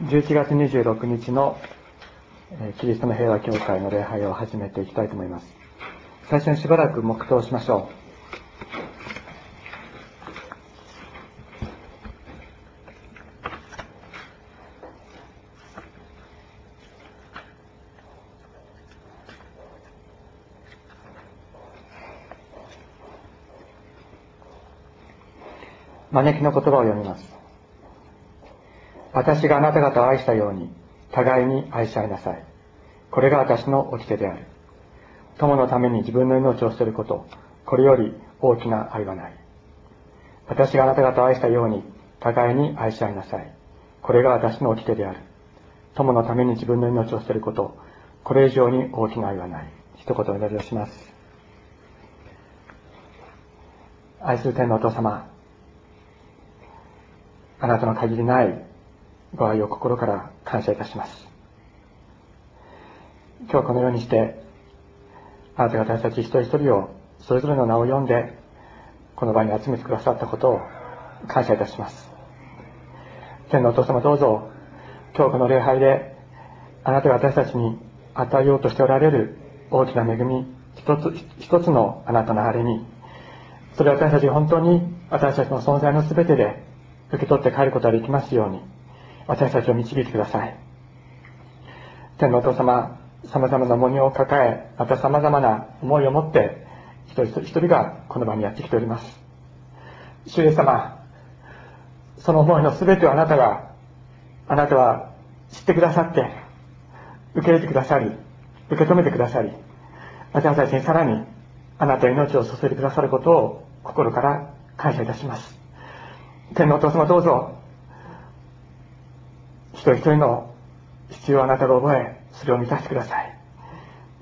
11月26日のキリストの平和教会の礼拝を始めていきたいと思います。最初にしばらく黙祷しましょう。招きの言葉を読みます。私があなた方を愛したように、互いに愛し合いなさい。これが私の掟である。友のために自分の命を捨てること、これより大きな愛はない。私があなた方を愛したように、互いに愛し合いなさい。これが私の掟である。友のために自分の命を捨てること、これ以上に大きな愛はない。一言お祈りをします。愛する天のお父様、あなたの限りないご愛を心から感謝いたします。今日このようにして、あなたが私たち一人一人をそれぞれの名を読んで、この場に集めてくださったことを感謝いたします。天のお父様どうぞ、今日この礼拝で、あなたが私たちに与えようとしておられる大きな恵み、一つ一つのあなたのあれに、それを私たちが本当に私たちの存在の全てで受け取って帰ることができますように、私たちを導いてください。天のお父様、様々な重荷を抱え、また様々な思いを持って、一人一人がこの場にやってきております。主イエス様、その思いの全てをあなたが、あなたは知ってくださって、受け入れてくださり、受け止めてくださり、私たちにさらにあなたの命を注いでくださることを心から感謝いたします。天のお父様どうぞ、一人一人の必要をあなたが覚え、それを満たしてください。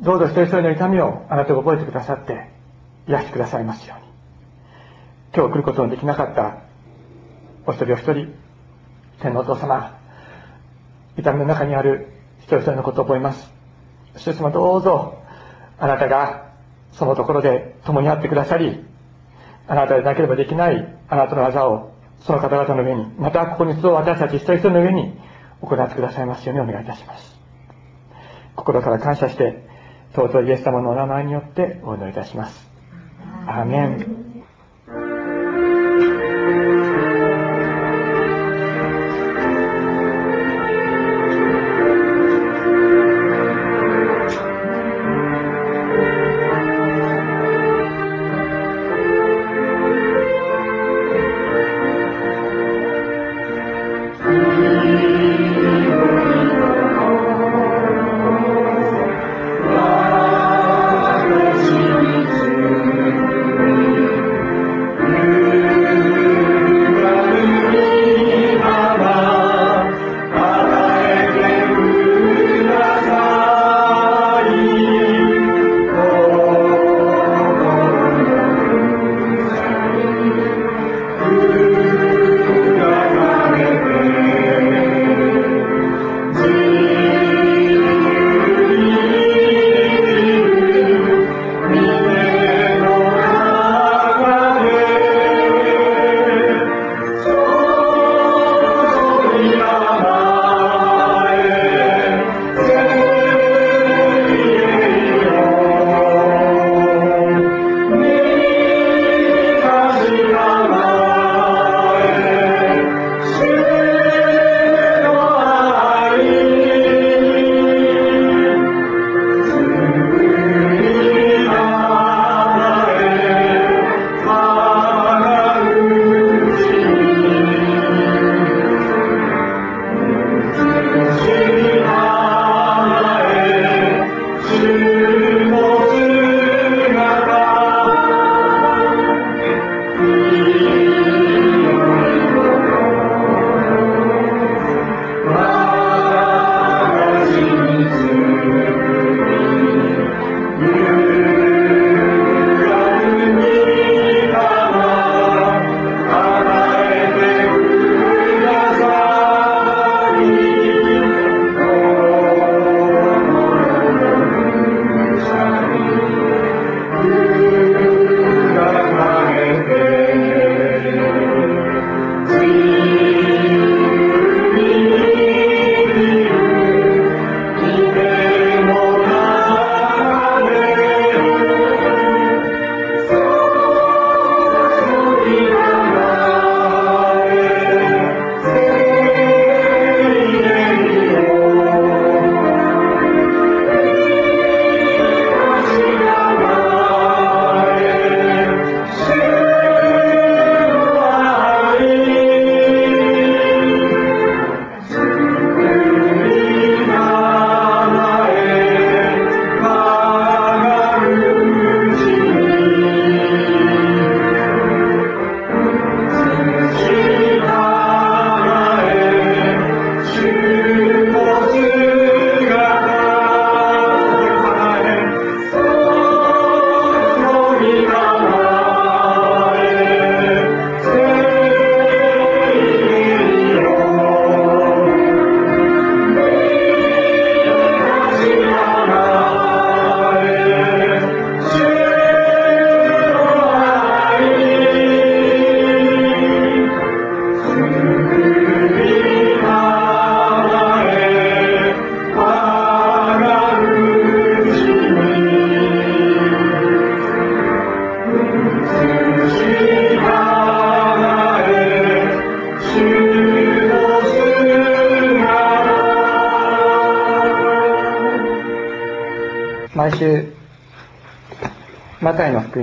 どうぞ一人一人の痛みをあなたが覚えてくださって、癒してくださいますように。今日来ることのできなかったお一人お一人、天のお父様、痛みの中にある一人一人のことを覚えます。主様どうぞ、あなたがそのところで共にあってくださり、あなたでなければできないあなたの技をその方々の上に、またここに集う私たち一人一人の上に行ってくださいますようにお願いいたします。心から感謝して、尊いイエス様のお名前によってお祈りいたします。アーメン。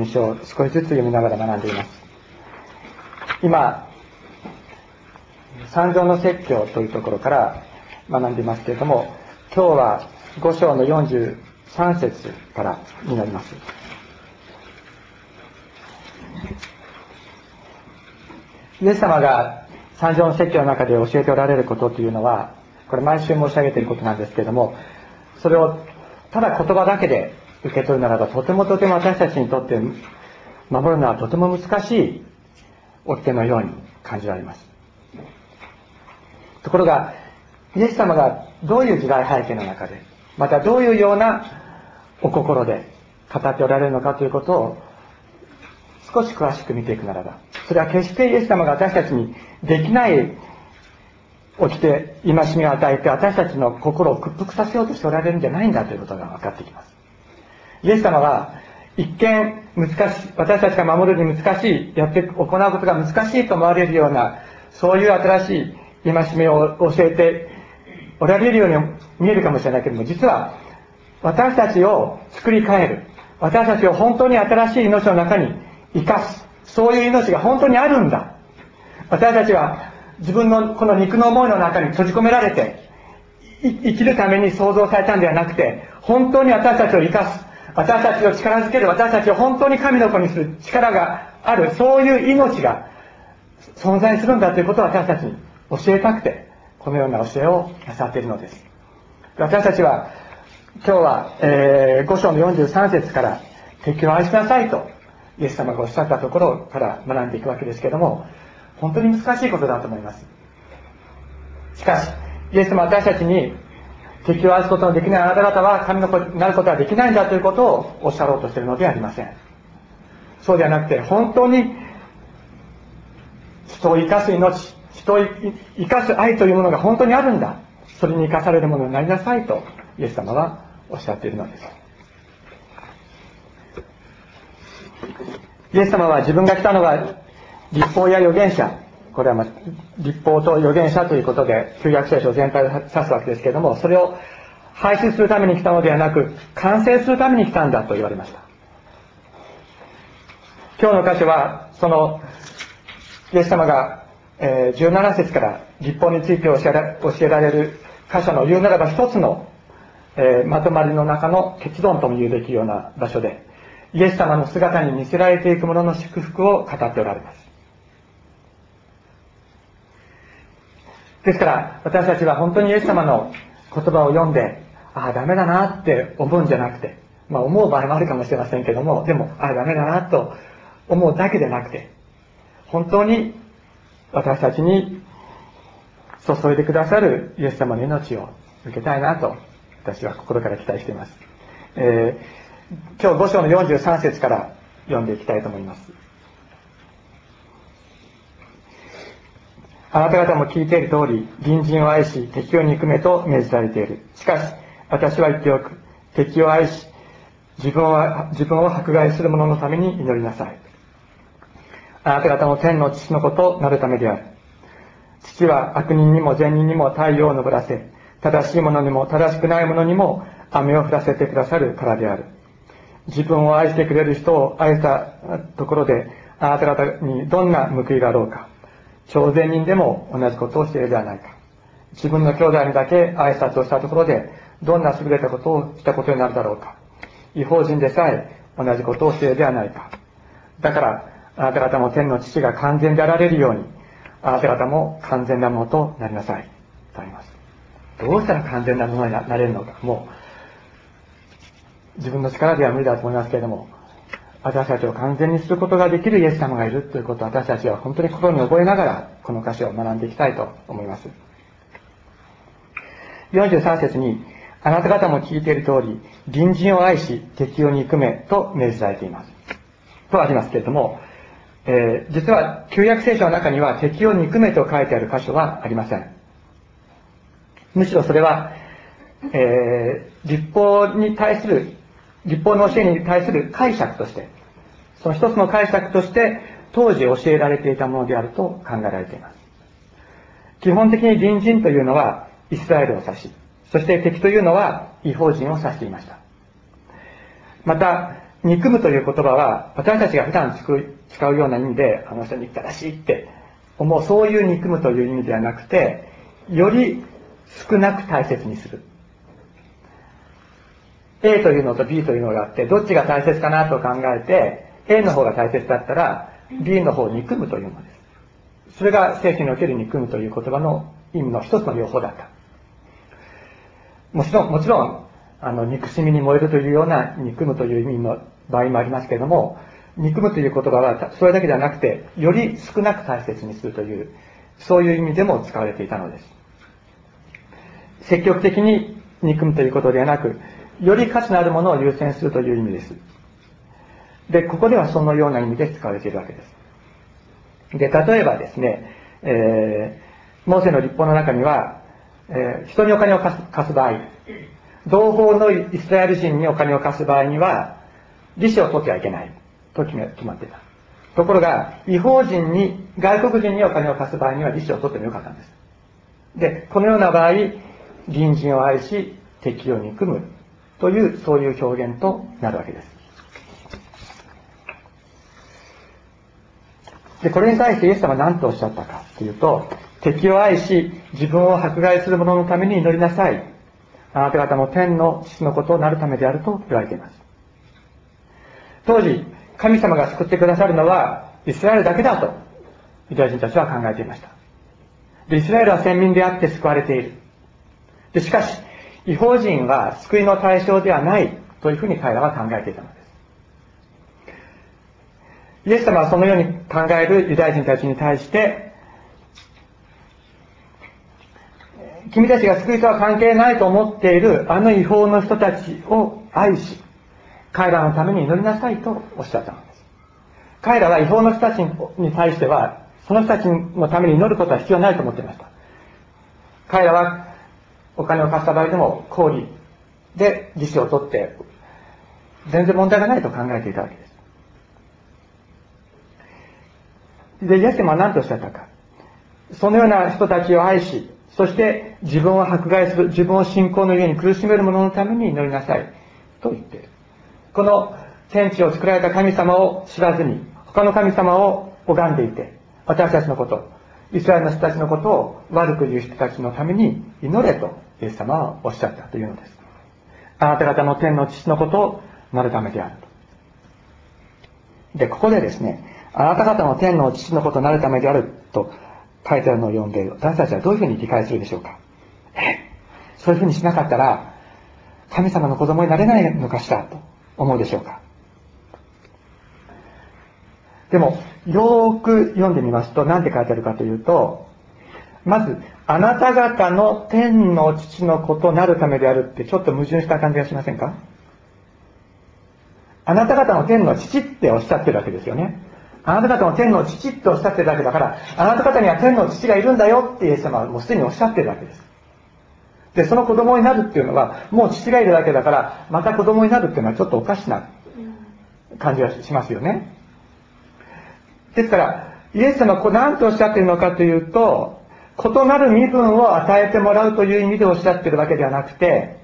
タイの福音書を少しずつ読みながら学んでいます。今三条の説教というところから学んでいますけれども今日は5章の43節からになります。イエス様が三条の説教の中で教えておられることというのはこれ毎週申し上げていることなんですけれどもそれをただ言葉だけで受け取るならばとてもとても私たちにとって守るのはとても難しい掟のように感じられます。ところがイエス様がどういう時代背景の中でまたどういうようなお心で語っておられるのかということを少し詳しく見ていくならばそれは決してイエス様が私たちにできない起きて戒めを与えて私たちの心を屈服させようとしておられるんじゃないんだということが分かってきます。イエス様は一見難しい私たちが守るに難しいやって行うことが難しいと思われるようなそういう新しい戒めを教えておられるように見えるかもしれないけども実は私たちを作り変える。私たちを本当に新しい命の中に生かす。そういう命が本当にあるんだ。私たちは自分のこの肉の思いの中に閉じ込められて生きるために創造されたんではなくて本当に私たちを生かす。私たちを力づける私たちを本当に神の子にする力があるそういう命が存在するんだということを私たちに教えたくてこのような教えをなさっているのです。私たちは今日は、えー、5章の43節から敵を愛しなさいとイエス様がおっしゃったところから学んでいくわけですけども本当に難しいことだと思います。しかしイエス様は私たちに敵を愛すことのできないあなた方は神の子になることはできないんだということをおっしゃろうとしているのではありません。そうではなくて本当に人を生かす命人を生かす愛というものが本当にあるんだ。それに生かされるものになりなさいとイエス様はおっしゃっているのです。イエス様は自分が来たのは立法や預言者。これは、まあ、立法と預言者ということで旧約聖書全体を指すわけですけれどもそれを廃止するために来たのではなく完成するために来たんだと言われました。今日の箇所はそのイエス様がえー、17節から立法について教えられる箇所の言うならば一つの、えー、まとまりの中の結論とも言うべきような場所でイエス様の姿に似せられていくものの祝福を語っておられます。ですから私たちは本当にイエス様の言葉を読んでああダメだなって思うんじゃなくてまあ思う場合もあるかもしれませんけどもでもああダメだなと思うだけでなくて本当に私たちに注いでくださるイエス様の命を受けたいなと私は心から期待しています、えー、今日5章の43節から読んでいきたいと思います。あなた方も聞いている通り隣人を愛し敵を憎めと命じられているしかし私は言っておく敵を愛し自分は自分を迫害する者のために祈りなさいあなた方の天の父の子となるためである。父は悪人にも善人にも太陽を昇らせ、正しい者にも正しくない者にも雨を降らせてくださるからである。自分を愛してくれる人を愛したところで、あなた方にどんな報いがあろうか。超善人でも同じことをしているではないか。自分の兄弟にだけ挨拶をしたところで、どんな優れたことをしたことになるだろうか。違法人でさえ同じことをしているではないか。だから、あなた方も天の父が完全であられるように、あなた方も完全なものとなりなさい。とあります。どうしたら完全なものになれるのか。もう、自分の力では無理だと思いますけれども、私たちを完全にすることができるイエス様がいるということを私たちは本当に心に覚えながら、この歌詞を学んでいきたいと思います。43節に、あなた方も聞いている通り、隣人を愛し、敵を憎めと命じられています。とありますけれども、えー、実は旧約聖書の中には敵を憎めと書いてある箇所はありませんむしろそれは、えー、立法に対する立法の教えに対する解釈としてその一つの解釈として当時教えられていたものであると考えられています基本的に隣人というのはイスラエルを指しそして敵というのは違法人を指していましたまた、憎むという言葉は、私たちが普段使うような意味で、あの人憎たらしいって思う、そういう憎むという意味ではなくて、より少なく大切にする。A というのと B というのがあって、どっちが大切かなと考えて、A の方が大切だったら、B の方を憎むというのです。それが聖書における憎むという言葉の意味の一つの両方だった。もちろん、もちろん、あの、憎しみに燃えるというような憎むという意味の場合もありますけれども、憎むという言葉はそれだけではなくて、より少なく大切にするという、そういう意味でも使われていたのです。積極的に憎むということではなく、より価値のあるものを優先するという意味です。で、ここではそのような意味で使われているわけです。で、例えばですね、えー、モーセの立法の中には、えー、人にお金を貸す貸す場合、同胞のイスラエル人にお金を貸す場合には、利子を取ってはいけないと決め決まっていた。ところが、違法人に、外国人にお金を貸す場合には利子を取ってもよかったんです。で、このような場合、隣人を愛し、敵を憎むという、そういう表現となるわけです。で、これに対してイエス様は何とおっしゃったかというと、敵を愛し、自分を迫害する者のために祈りなさい。あなた方も天の父のことをなるためであると言われています。当時、神様が救ってくださるのは、イスラエルだけだと、ユダヤ人たちは考えていました。で、イスラエルは先民であって救われている。で、しかし、違法人は救いの対象ではないというふうに彼らは考えていたのです。イエス様はそのように考えるユダヤ人たちに対して、君たちが救いとは関係ないと思っているあの違法の人たちを愛し、彼らのために祈りなさいとおっしゃったのです。彼らは違法の人たちに対しては、その人たちのために祈ることは必要ないと思っていました。彼らはお金を貸した場合でも、氷で利子を取って、全然問題がないと考えていたわけです。で、イエス様は何とおっしゃったか。そのような人たちを愛し、そして自分を迫害する、自分を信仰の家に苦しめる者のために祈りなさい。と言っている。この天地を作られた神様を知らずに、他の神様を拝んでいて、私たちのこと、イスラエルの人たちのことを悪く言う人たちのために祈れとイエス様はおっしゃったというのです。あなた方の天の父のことをなるためであると。で、ここでですね、あなた方の天の父のことなるためであると書いてあるのを読んで、私たちはどういうふうに理解するでしょうか？えそういうふうにしなかったら、神様の子供になれないのかしらと思うでしょうか？でも、よーく読んでみますと、何て書いてあるかというと、まず、あなた方の天の父のことなるためであるってちょっと矛盾した感じがしませんか？あなた方の天の父っておっしゃってるわけですよね。あなた方の天の父っておっしゃってるだけだから、あなた方には天の父がいるんだよってイエス様はもうすでにおっしゃってるわけです。で、その子供になるっていうのは、もう父がいるだけだから、また子供になるっていうのはちょっとおかしな感じがしますよね。ですから、イエス様はこう何とおっしゃってるのかというと、異なる身分を与えてもらうという意味でおっしゃってるわけではなくて、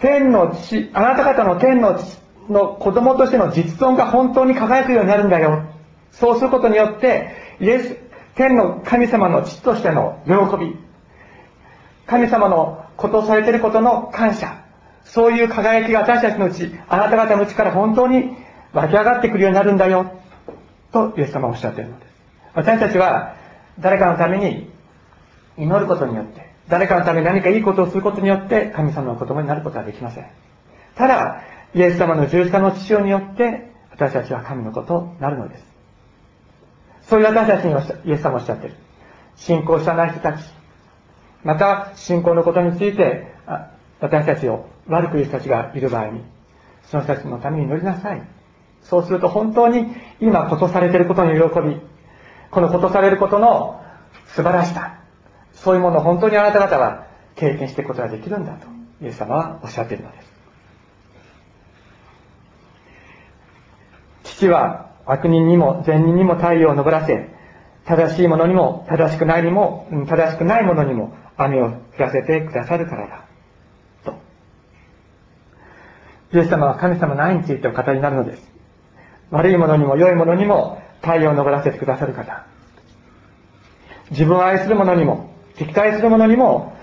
天の父、あなた方の天の父の子供としての実存が本当に輝くようになるんだよ。そうすることによって、イエス、天の神様の父としての喜び、神様のことをされていることの感謝、そういう輝きが私たちのうち、あなた方のうちから本当に湧き上がってくるようになるんだよ。と、イエス様はおっしゃっているのです。私たちは、誰かのために祈ることによって、誰かのために何かいいことをすることによって、神様の子供になることはできません。ただ、イエス様の十字架の父親によって、私たちは神の子となるのです。そういう私たちにイエス様はおっしゃっている。信仰したない人たち、また信仰のことについて、私たちを悪く言う人たちがいる場合に、その人たちのために祈りなさい。そうすると本当に今ことされていることに喜び、このことされることの素晴らしさ、そういうものを本当にあなた方は経験していくことができるんだと、イエス様はおっしゃっているのです。父は悪人にも善人にも太陽を昇らせ、正しいものにも正しくないにも、正しくないものにも雨を降らせてくださるからだ。と。イエス様は神様の愛についてお語りになるのです。悪いものにも良いものにも太陽を昇らせてくださる方。自分を愛する者にも、敵対する者にも、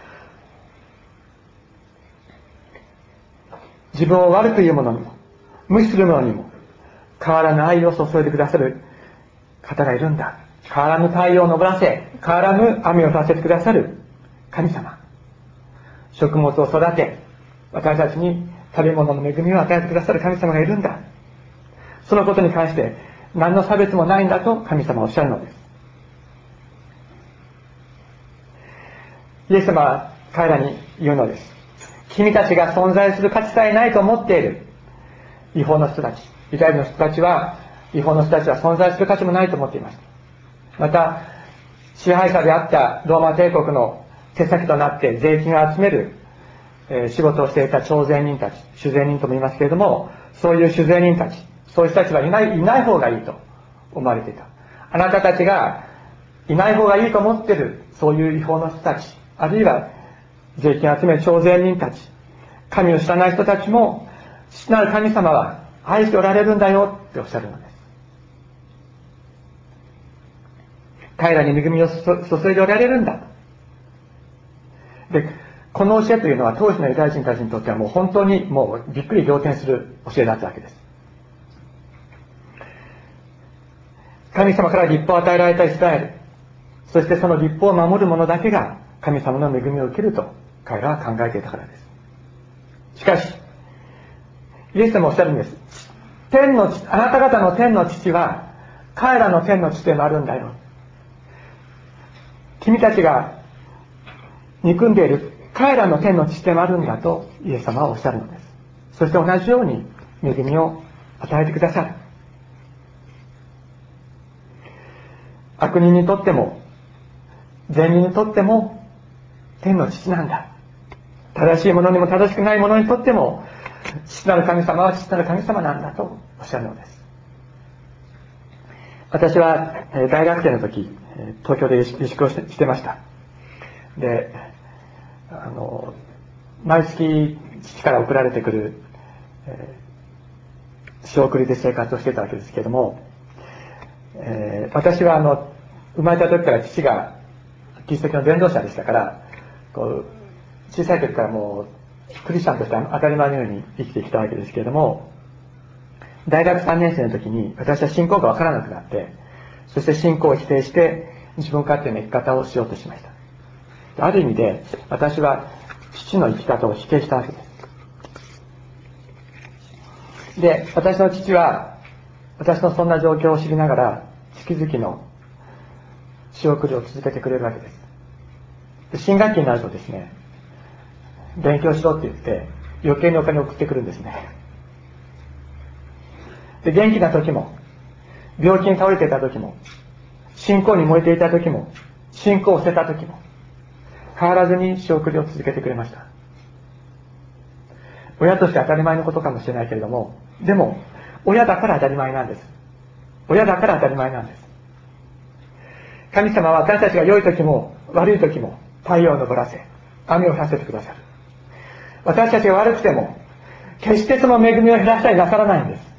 自分を悪く言う者にも、無視する者にも、変わらぬ愛を注いでくださる方がいるんだ。変わらぬ太陽を昇らせ、変わらぬ雨をさせてくださる神様。食物を育て、私たちに食べ物の恵みを与えてくださる神様がいるんだ。そのことに関して何の差別もないんだと神様はおっしゃるのです。イエス様は彼らに言うのです。君たちが存在する価値さえないと思っている違法の人たち、ユダヤ人の人たちは、違法の人たちは存在する価値もないと思っていました。また、支配者であったローマ帝国の手先となって税金を集める、え、仕事をしていた徴税人たち、主税人とも言いますけれども、そういう主税人たち、そういう人たちはいない、いない方がいいと思われていた。あなたたちがいない方がいいと思ってる、そういう違法の人たち、あるいは税金を集める徴税人たち、神を知らない人たちも、父なる神様は愛しておられるんだよっておっしゃるのです。彼らに恵みを注いでおられるんだ。で、この教えというのは当時のユダヤ人たちにとってはもう本当にもうびっくり仰天する教えだったわけです。神様から立法を与えられたイスラエル、そしてその立法を守る者だけが神様の恵みを受けると彼らは考えていたからです。しかし、イエス様おっしゃるんです。天の、あなた方の天の父は彼らの天の父でもあるんだよ。君たちが憎んでいる彼らの天の父でもあるんだとイエス様はおっしゃるのです。そして同じように恵みを与えてくださる。悪人にとっても、善人にとっても、天の父なんだ。正しいものにも正しくないものにとっても、父なる神様は父なる神様なんだとおっしゃるのです。私は大学生の時、東京で自粛をしてました。で、あの、毎月父から送られてくる、えー、仕送りで生活をしてたわけですけども、えー、私はあの、生まれた時から父がキリスト教の伝道者でしたから、こう、小さい時からもう、クリスチャンとして当たり前のように生きてきたわけですけれども、大学3年生の時に私は信仰がわからなくなって、そして信仰を否定して自分勝手な生き方をしようとしました。ある意味で私は父の生き方を否定したわけです。で、私の父は私のそんな状況を知りながら月々の仕送りを続けてくれるわけです。新学期になるとですね、勉強しろって言って余計にお金を送ってくるんですね。で、元気な時も、病気に倒れていた時も、信仰に燃えていた時も、信仰を捨てた時も、変わらずに仕送りを続けてくれました。親として当たり前のことかもしれないけれども、でも、親だから当たり前なんです。親だから当たり前なんです。神様は私たちが良い時も悪い時も太陽を昇らせ、雨をさせてくださる。私たちが悪くても、決してその恵みを減らしたりなさらないんです。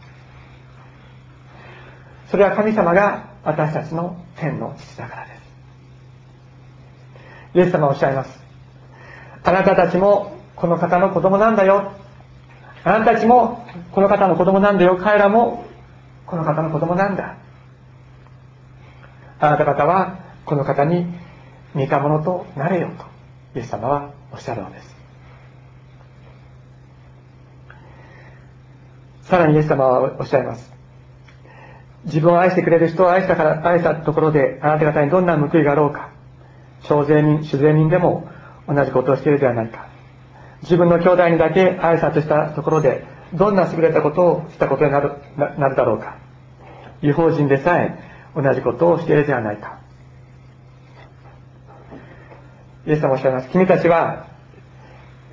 それは神様が私たちの天の父だからです。イエス様はおっしゃいます。あなたたちもこの方の子供なんだよ。あなたたちもこの方の子供なんだよ。彼らもこの方の子供なんだ。あなた方はこの方に似たものとなれよと、イエス様はおっしゃるのです。さらにイエス様はおっしゃいます。自分を愛してくれる人を愛したから、愛したところで、あなた方にどんな報いがあろうか。小税人、主税人でも同じことをしているではないか。自分の兄弟にだけ挨拶したところで、どんな優れたことをしたことになるなるだろうか。違法人でさえ同じことをしているではないか。イエス様おっしゃいます。君たちは、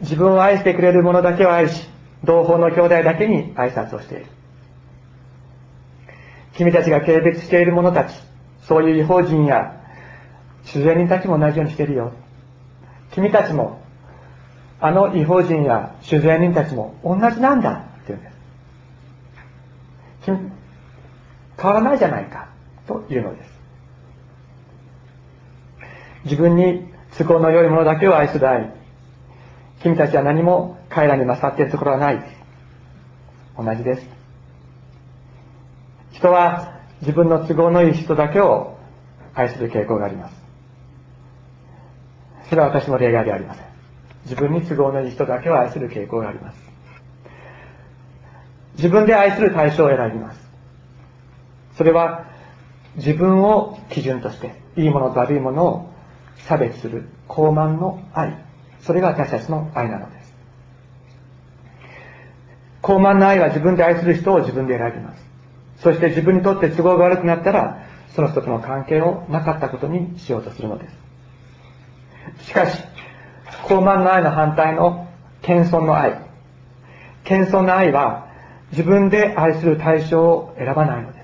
自分を愛してくれる者だけを愛し、同胞の兄弟だけに挨拶をしている。君たちが軽蔑している者たち、そういう違法人や主税人たちも同じようにしているよ。君たちも、あの違法人や主税人たちも同じなんだって言うん君変わらないじゃないかというのです自分に都合の良いものだけを愛する愛君たちは何も彼らに勝っているところはない。同じです。人は自分の都合のいい人だけを愛する傾向があります。それは私の例外ではありません。自分に都合のいい人だけを愛する傾向があります。自分で愛する対象を選びます。それは自分を基準としていいものと悪いものを差別する高慢の愛。それが私たちの愛なのです。高慢な愛は自分で愛する人を自分で選びます。そして自分にとって都合が悪くなったらその人との関係をなかったことにしようとするのです。しかし高慢な愛の反対の謙遜の愛。謙遜な愛は自分で愛する対象を選ばないので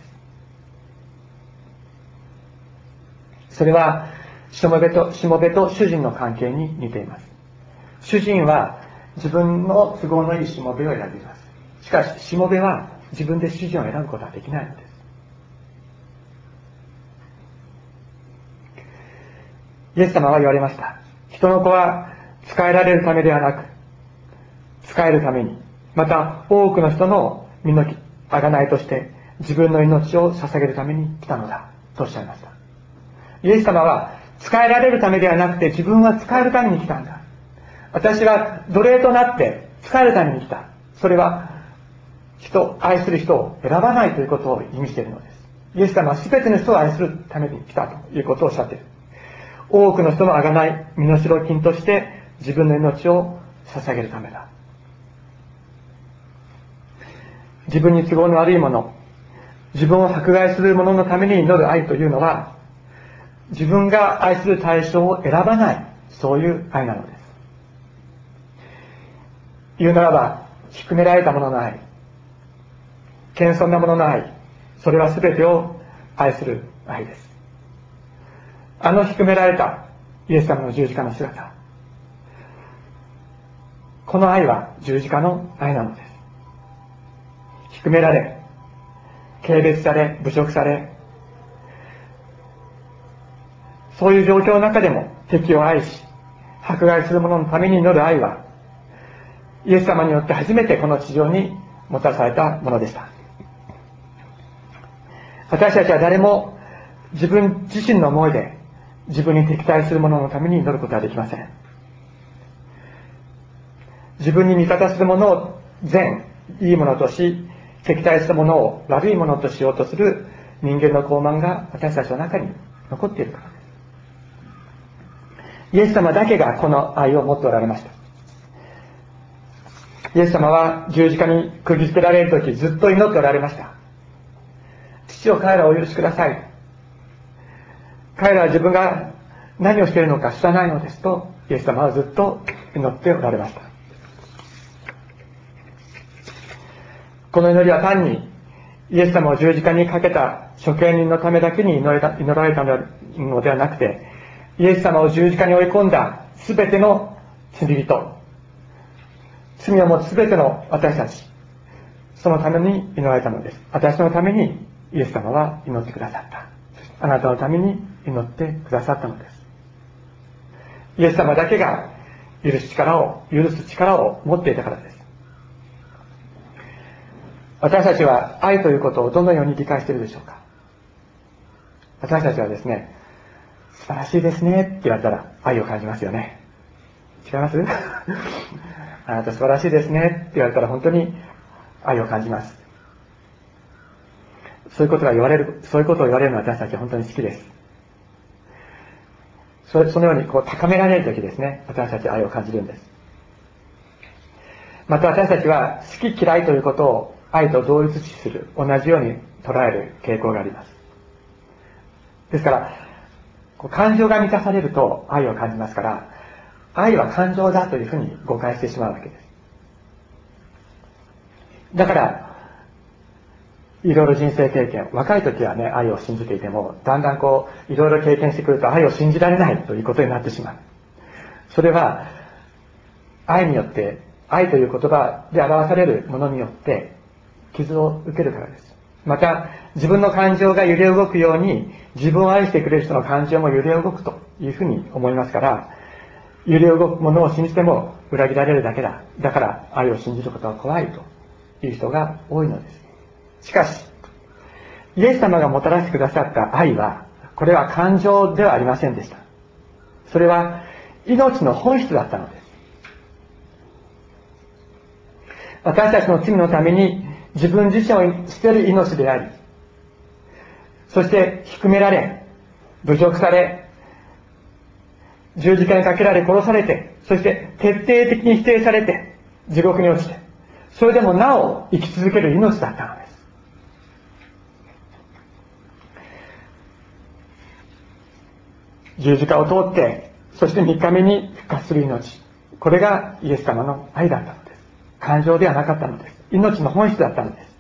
す。それはしもべとしもべと主人の関係に似ています。主人は自分の都合のいいしもべを選びます。しかししもべは自分で主人を選ぶことはできないのです。イエス様は言われました。人の子は使えられるためではなく使えるためにまた多くの人の身の贖いとして自分の命を捧げるために来たのだとおっしゃいました。イエス様は使えられるためではなくて自分は使えるために来たんだ。私は奴隷となって使えるために来た。それは人愛する人を選ばないということを意味しているのです。イエス様は全ての人を愛するために来たということをおっしゃっている。多くの人の贖い身代金として自分の命を捧げるためだ。自分に都合の悪いもの自分を迫害する者のために祈る愛というのは自分が愛する対象を選ばないそういう愛なのです。言うならば低められたものの愛謙遜なものの愛それは全てを愛する愛です。あの低められたイエス様の十字架の姿。この愛は十字架の愛なのです。低められ軽蔑され侮辱され。そういう状況の中でも敵を愛し迫害する者のために祈る愛はイエス様によって初めてこの地上にもたらされたものでした。私たちは誰も自分自身の思いで自分に敵対する者のために祈ることはできません。自分に味方する者を善いいものとし敵対したものを悪いものとしようとする人間の傲慢が私たちの中に残っているから。イエス様だけがこの愛を持っておられました。イエス様は十字架に釘付けられる時ずっと祈っておられました。父を彼らをお許しください。彼らは自分が何をしているのか知らないのですとイエス様はずっと祈っておられました。この祈りは単にイエス様を十字架にかけた処刑人のためだけに祈られたのではなくてイエス様を十字架に追い込んだ全ての罪人罪を持つ全ての私たちそのために祈られたのです。私のためにイエス様は祈ってくださった。あなたのために祈ってくださったのです。イエス様だけが許す力を許す力を持っていたからです。私たちは愛ということをどのように理解しているでしょうか。私たちはですね素晴らしいですねって言われたら愛を感じますよね。違います？あなた素晴らしいですね。って言われたら本当に愛を感じます。そういうことが言われるそういうことを言われるのは私たち本当に好きです。そそのようにこう高められる時ですね。私たち愛を感じるんです。また私たちは好き嫌いということを愛と同一視する同じように捉える傾向があります。ですから感情が満たされると愛を感じますから愛は感情だというふうに誤解してしまうわけです。だから、いろいろ人生経験、若い時はね、愛を信じていても、だんだんこう、いろいろ経験してくると愛を信じられないということになってしまう。それは、愛によって、愛という言葉で表されるものによって、傷を受けるからです。また、自分の感情が揺れ動くように、自分を愛してくれる人の感情も揺れ動くというふうに思いますから、揺れ動くものを信じても裏切られるだけだ。だから愛を信じることは怖いという人が多いのです。しかし、イエス様がもたらしてくださった愛は、これは感情ではありませんでした。それは命の本質だったのです。私たちの罪のために自分自身を捨てる命であり、そして低められ、侮辱され、十字架にかけられ殺されて、そして徹底的に否定されて、地獄に落ちて、それでもなお生き続ける命だったのです。十字架を通って、そして3日目に復活する命。これがイエス様の愛だったのです。感情ではなかったのです。命の本質だったのです。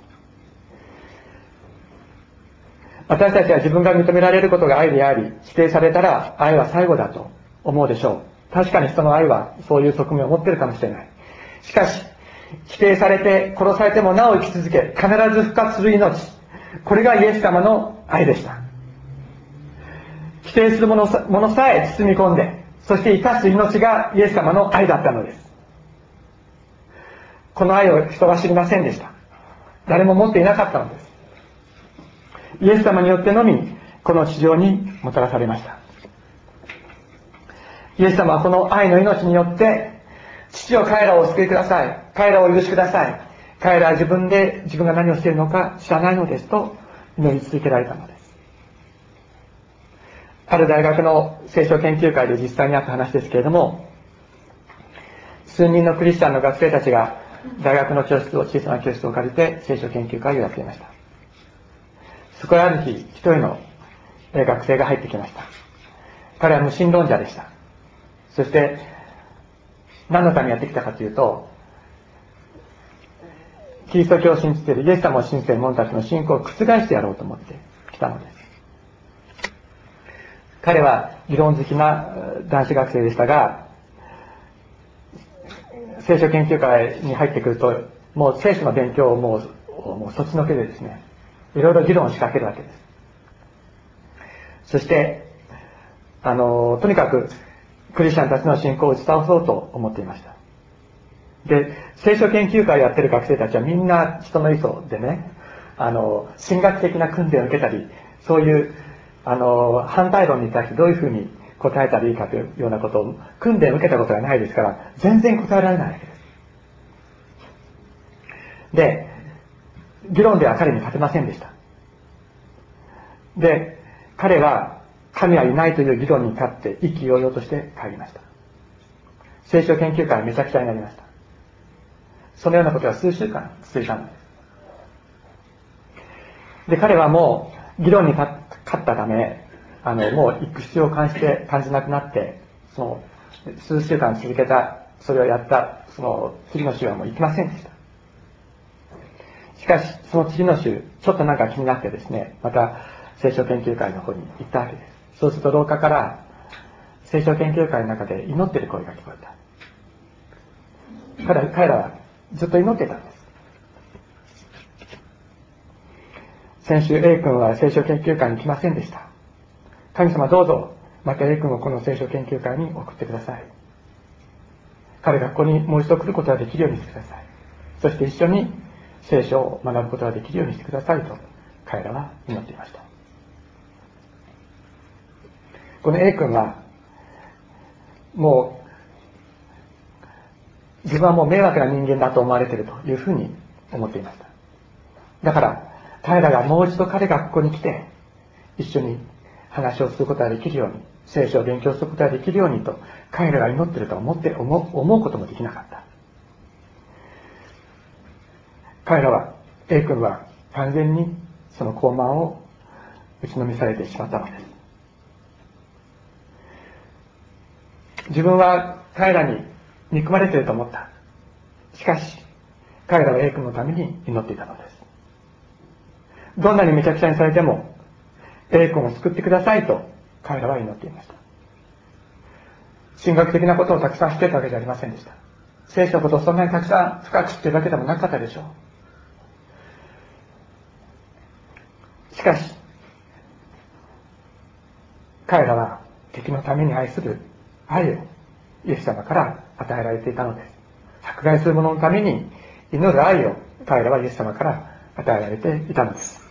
私たちは自分が認められることが愛であり、否定されたら愛は最後だと思うでしょう。確かに人の愛はそういう側面を持っているかもしれない。しかし、否定されて殺されてもなお生き続け、必ず復活する命。これがイエス様の愛でした。否定するものさえ包み込んで、そして生かす命がイエス様の愛だったのです。この愛を人は知りませんでした。誰も持っていなかったのです。イエス様によってのみ、この地上にもたらされました。イエス様はこの愛の命によって、父を彼らをお救いください。彼らを許しください。彼らは自分で自分が何をしているのか知らないのですと祈り続けられたのです。ある大学の聖書研究会で実際にあった話ですけれども、数人のクリスチャンの学生たちが大学の教室を、小さな教室を借りて聖書研究会をやっていました。そこへある日、一人の学生が入ってきました。彼は無神論者でした。そして、何のためにやってきたかというと、キリスト教を信じているイエス様を信じている者たちの信仰を覆してやろうと思って来たのです。彼は議論好きな男子学生でしたが、聖書研究会に入ってくると、もう聖書の勉強をもう、もうそっちのけでですね、いろいろ議論を仕掛けるわけです。そして、あの、とにかく、クリスチャンたちの信仰を打ち倒そうと思っていました。で、聖書研究会をやってる学生たちはみんな人の磯でね、あの、神学的な訓練を受けたり、そういう、あの、反対論に対してどういうふうに答えたらいいかというようなことを訓練を受けたことがないですから、全然答えられないわけです。で、議論では彼に勝てませんでした。で、彼は神はいないという議論に勝って意気揚々として帰りました。聖書研究会はめちゃくちゃになりました。そのようなことが数週間続いたのです。で、彼はもう議論に勝ったため、あの、もう行く必要を感じて、感じなくなって、その、数週間続けた、それをやった、その、次の週はもう行きませんでした。しかし、その次の週、ちょっとなんか気になってですね、また聖書研究会の方に行ったわけです。そうすると廊下から、聖書研究会の中で祈ってる声が聞こえた。彼ら彼らはずっと祈ってたんです。先週 A 君は聖書研究会に来ませんでした。神様どうぞ、また A 君をこの聖書研究会に送ってください。彼がここにもう一度来ることができるようにしてください。そして一緒に聖書を学ぶことができるようにしてくださいと彼らは祈っていましたこの A 君はもう自分はもう迷惑な人間だと思われているというふうに思っていました。だから彼らがもう一度彼がここに来て一緒に話をすることができるように聖書を勉強することができるようにと彼らが祈っていると思って思うこともできなかった。彼らは A 君は完全にその高慢を打ちのみされてしまったのです。自分は彼らに憎まれていると思った。しかし彼らは A 君のために祈っていたのです。どんなにめちゃくちゃにされても A 君を救ってくださいと彼らは祈っていました。神学的なことをたくさん知っていたわけじゃありませんでした。聖書のことをそんなにたくさん深く知っているわけでもなかったでしょう。しかし彼らは敵のために愛する愛をイエス様から与えられていたのです。迫害する者のために祈る愛を彼らはイエス様から与えられていたのです。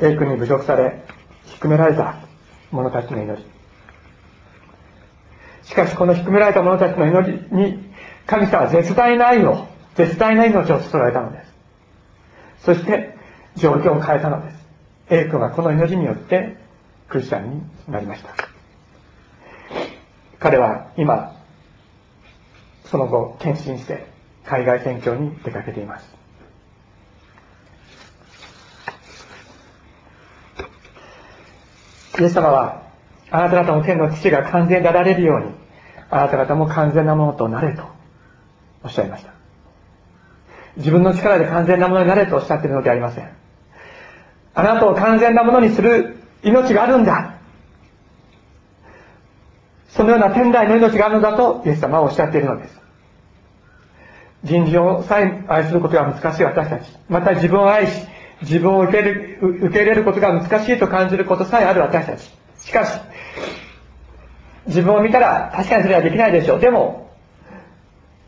栄君に侮辱され低められた者たちの祈り。しかしこの低められた者たちの祈りに神様は絶大な愛を絶大な命を注がれたのです。そして状況を変えたのです。A 君はこの祈りによってクリスチャンになりました。彼は今その後献身して海外宣教に出かけています。イエス様はあなた方の天の父が完全であられるようにあなた方も完全なものとなれとおっしゃいました。自分の力で完全なものになれとおっしゃっているのではありません。あなたを完全なものにする命があるんだ。そのような天来の命があるのだとイエス様はおっしゃっているのです。人事をさえ愛することが難しい私たち。また自分を愛し自分を受ける受け入れることが難しいと感じることさえある私たち。しかし自分を見たら確かにそれはできないでしょう。でも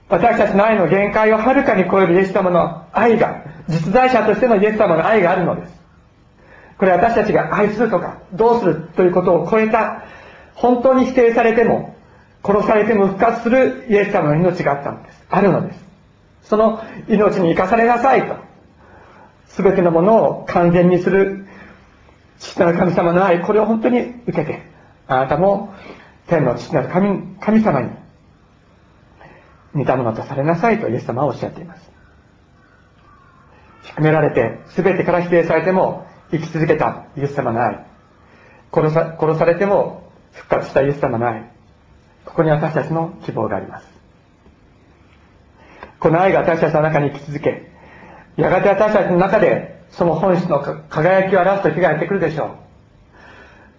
私たちの愛の限界をはるかに超えるイエス様の愛が実在者としてのイエス様の愛があるのです。これ私たちが愛するとかどうするということを超えた本当に否定されても殺されても復活するイエス様の命があったのです。あるのです。その命に生かされなさいと。全てのものを完全にする父なる神様の愛これを本当に受けてあなたも天の父なる神神様に似たものとされなさいとイエス様はおっしゃっています。低められて全てから否定されても生き続けた。イエス様の愛殺さ殺されても復活した。イエス様の愛ここに私たちの希望があります。この愛が私たちの中に生き続けやがて私たちの中でその本質の輝きを表す時がやってくるでしょう。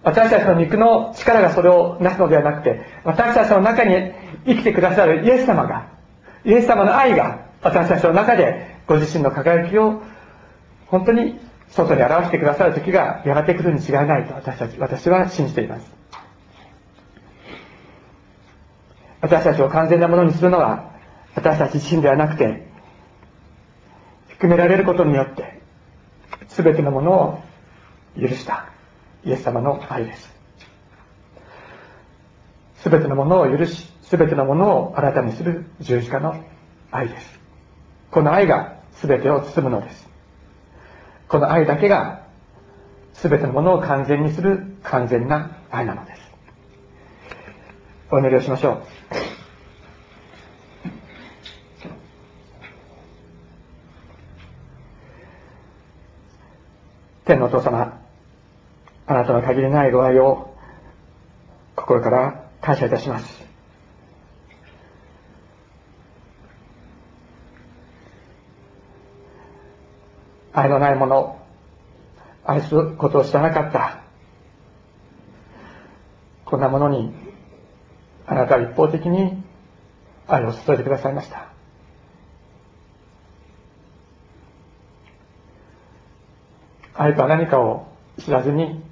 私たちの肉の力がそれをなすのではなくて私たちの中に生きてくださるイエス様がイエス様の愛が私たちの中でご自身の輝きを本当に外に表してくださる時がやがて来るに違いないと私たち私は信じています。私たちを完全なものにするのは私たち自身ではなくて含められることによって全てのものを許したイエス様の愛です。全てのものを許し全てのものを新たにする十字架の愛です。この愛が全てを包むのです。この愛だけが全てのものを完全にする完全な愛なのです。お祈りをしましょう。天のお父様あなたの限りないご愛を心から感謝いたします。愛のないもの愛することを知らなかった。こんなものにあなたは一方的に愛を注いでくださいました。愛とは何かを知らずに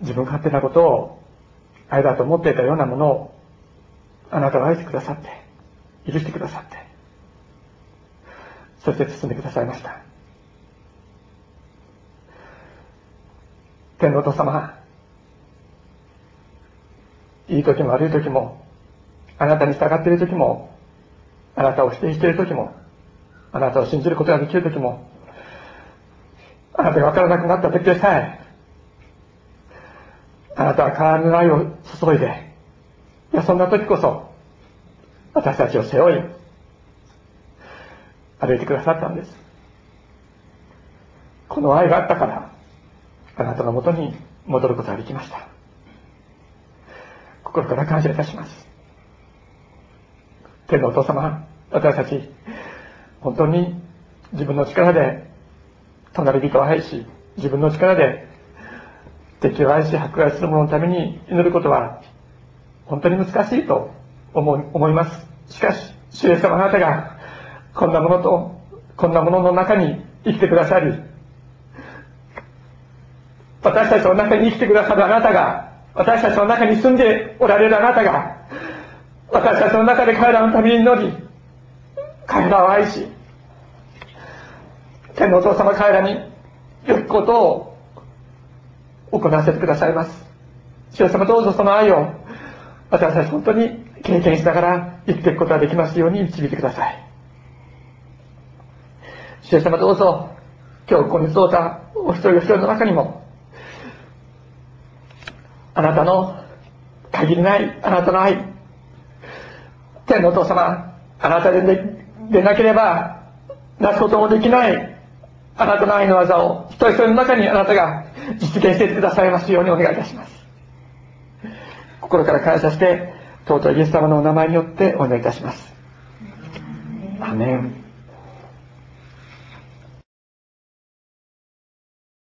自分勝手なことを愛だと思っていたようなものをあなたは愛してくださって許してくださってそして包んでくださいました。天皇と様いい時も悪い時もあなたに従っている時もあなたを否定している時もあなたを信じることができる時もあなたが分からなくなった時でさえあなたは変わらぬ愛を注いでいやそんな時こそ私たちを背負い歩いてくださったんです。この愛があったからあなたのもとに戻ることができました。心から感謝いたします。天のお父様私たち本当に自分の力で隣人を愛し自分の力で敵を愛し迫害する者のために祈ることは本当に難しいと思います。しかし主イエス様あなたがこんなものとこんなものの中に生きてくださり私たちの中に生きてくださるあなたが私たちの中に住んでおられるあなたが私たちの中で彼らのために祈り彼らを愛し天のお父様彼らに良きことを行わせてくださいます。主様どうぞその愛を私たち本当に経験しながら生きていくことができますように導いてください。主様どうぞ。今日ここに集ったお一人お一人の中にも。あなたの限りないあなたの愛。天のお父様あなたででなければなすこともできないあなたの愛の技を一人一人の中にあなたが実現してくださいますようにお願いいたします。心から感謝して尊いイエス様のお名前によってお願いいたします。アメン